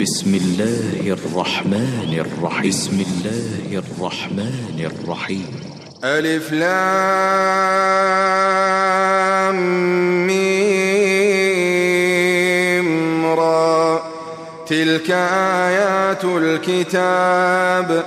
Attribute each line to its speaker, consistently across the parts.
Speaker 1: بسم الله الرحمن الرحيم. بسم الله الرحمن الرحيم.
Speaker 2: ألف لام ميم را. تلك آيات الكتاب.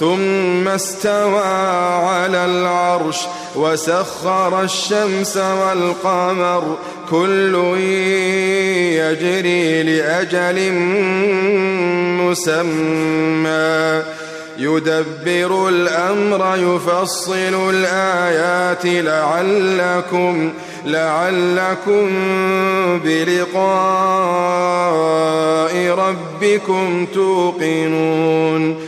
Speaker 2: ثم استوى على العرش وسخر الشمس والقمر. كل يجري لأجل مسمى. يدبر الأمر يفصل الآيات. لعلكم لعلكم بلقاء ربكم توقنون.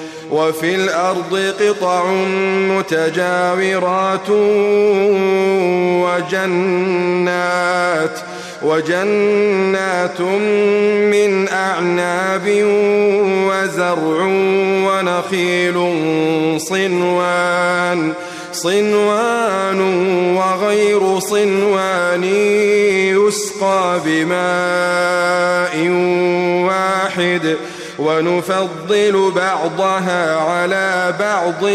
Speaker 2: وفي الأرض قطع متجاورات وجنات وجنات من أعناب وزرع ونخيل صنوان صنوان وغير صنوان يسقى بماء. ونفضل بعضها على بعض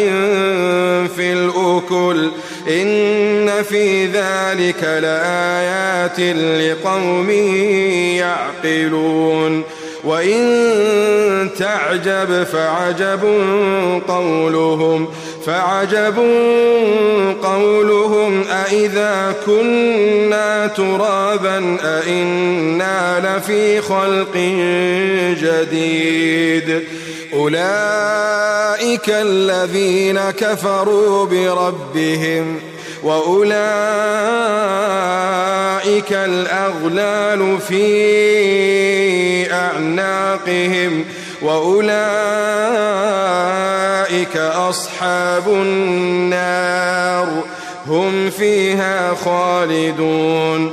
Speaker 2: في الأكل. إن في ذلك لآيات لقوم يعقلون. وإن تعجب فعجب قولهم. فعجب قولهم أإذا كنا ترابا أإنا لفي خلق جديد. أولئك الذين كفروا بربهم وأولئك الأغلال في أعناقهم وأولئك أصحاب النار هم فيها خالدون.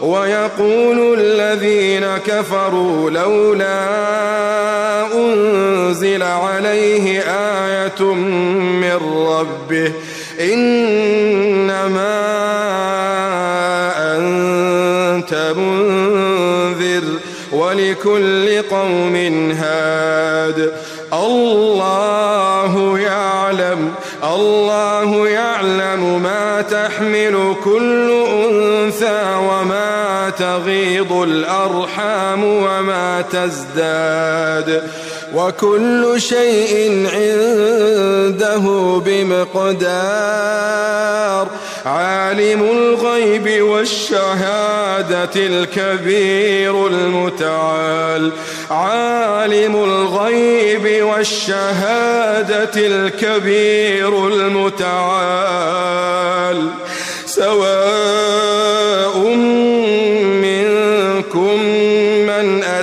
Speaker 2: ويقول الذين كفروا لولا أنزل عليه آية من ربه إنما أنت منذر ولكل قوم هاد. الله يعلم الله تغيض الأرحام وما تزداد وكل شيء عنده بمقدار عالم الغيب والشهادة الكبير المتعال عالم الغيب والشهادة الكبير المتعال سواء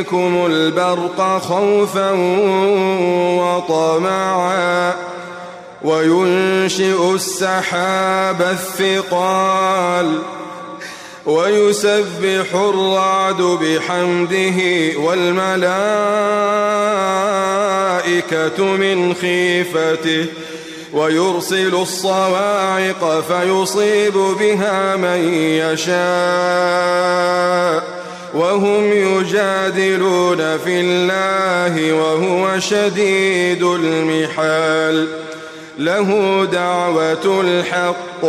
Speaker 2: يريكم البرق خوفا وطمعا وينشئ السحاب الثقال ويسبح الرعد بحمده والملائكة من خيفته ويرسل الصواعق فيصيب بها من يشاء وهم يجادلون في الله وهو شديد المحال. له دعوة الحق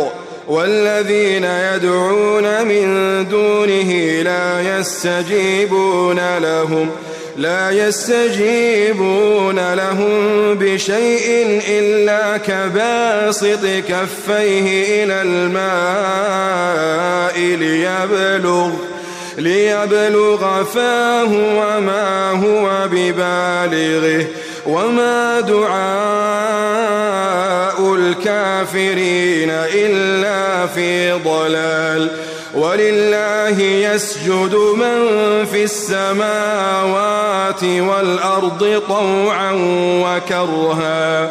Speaker 2: والذين يدعون من دونه لا يستجيبون لهم لا يستجيبون لهم بشيء إلا كباسط كفيه إلى الماء ليبلغ ليبلغ فاه وما هو ببالغه وما دعاء الكافرين إلا في ضلال ولله يسجد من في السماوات والأرض طوعا وكرها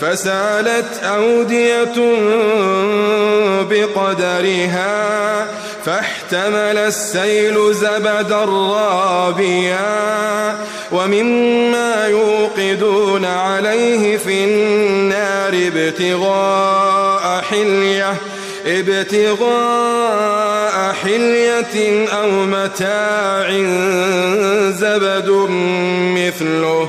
Speaker 2: فسالت أودية بقدرها فاحتمل السيل زبدا رابيا ومما يوقدون عليه في النار ابتغاء حلية ابتغاء حلية أو متاع زبد مثله.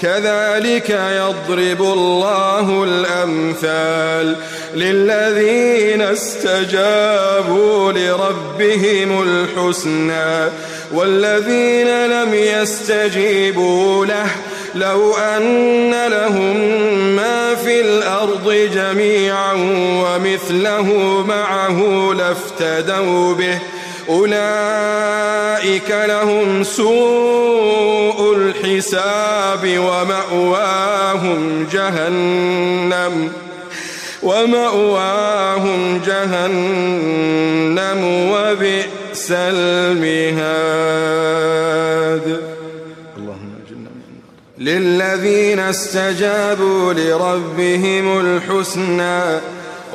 Speaker 2: كذلك يضرب الله الأمثال للذين استجابوا لربهم الحسنى والذين لم يستجيبوا له لو أن لهم ما في الأرض جميعا ومثله معه لافتدوا به أولئك لهم سوء الحساب ومأواهم جهنم ومأواهم جهنم وبئس المهاد. للذين استجابوا لربهم الحسنى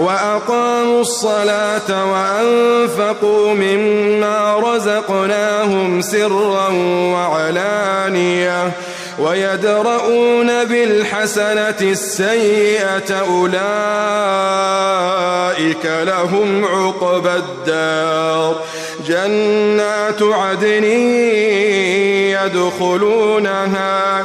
Speaker 2: وأقاموا الصلاة وأنفقوا مما رزقناهم سرا وعلانية ويدرؤون بالحسنة السيئة أولئك لهم عقبى الدار جنات عدن يدخلونها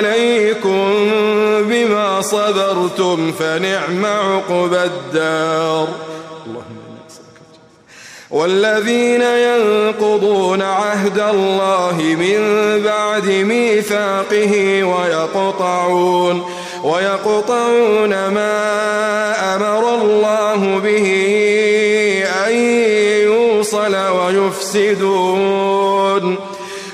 Speaker 2: صبرتم فنعم عقبى الدار. والذين ينقضون عهد الله من بعد ميثاقه ويقطعون ويقطعون ما أمر الله به أن يوصل ويفسدون.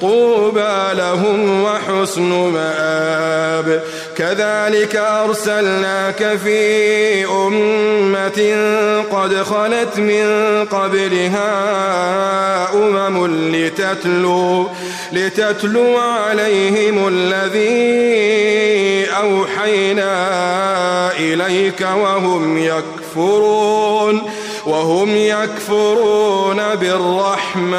Speaker 2: طوبى لهم وحسن مآب. كذلك أرسلناك في أمة قد خلت من قبلها أمم لتتلو لتتلو عليهم الذي أوحينا إليك وهم يكفرون وهم يكفرون بالرحمن.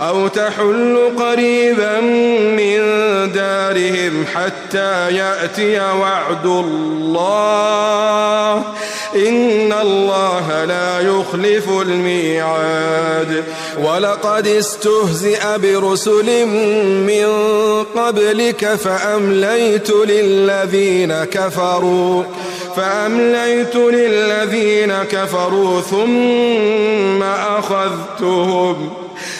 Speaker 2: أو تحل قريبا من دارهم حتى يأتي وعد الله. إن الله لا يخلف الميعاد. ولقد استهزئ برسل من قبلك فأمليت للذين كفروا فأمليت للذين كفروا ثم أخذتهم.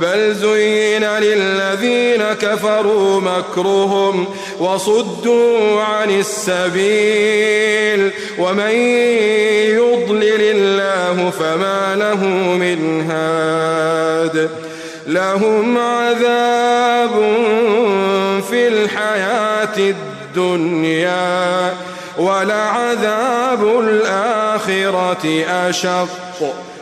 Speaker 2: بل زين للذين كفروا مكرهم وصدوا عن السبيل ومن يضلل الله فما له من هاد لهم عذاب في الحياة الدنيا ولعذاب الآخرة أشق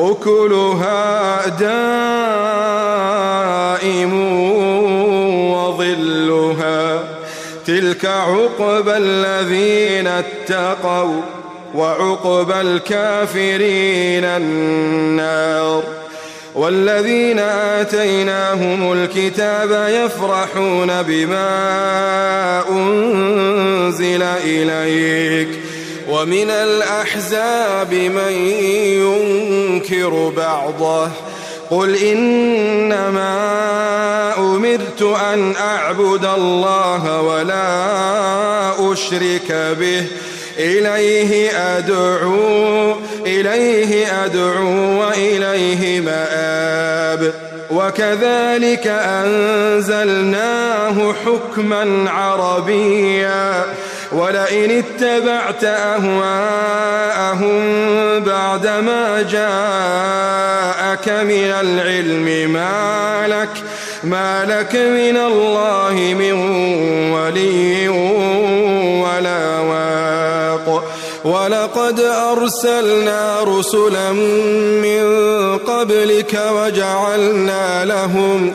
Speaker 2: أكلها دائم وظلها تلك عقبى الذين اتقوا وعقبى الكافرين النار والذين آتيناهم الكتاب يفرحون بما أنزل إليك ومن الأحزاب من ينكر بعضه. قل إنما أمرت أن أعبد الله ولا أشرك به. إليه أدعو إليه أدعو وإليه مآب. وكذلك أنزلناه حكما عربيا. ولئن اتبعت أهواءهم بعدما جاءك من العلم ما لك ما لك من الله من ولي ولا واق. ولقد أرسلنا رسلا من قبلك وجعلنا لهم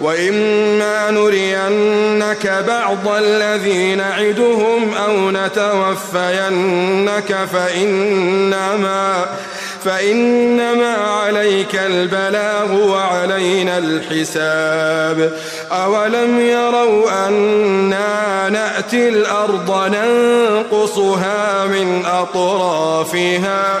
Speaker 2: وإما نرينك بعض الذي نعدهم أو نتوفينك فإنما فإنما عليك البلاغ وعلينا الحساب. أولم يروا أنا نأتي الأرض ننقصها من أطرافها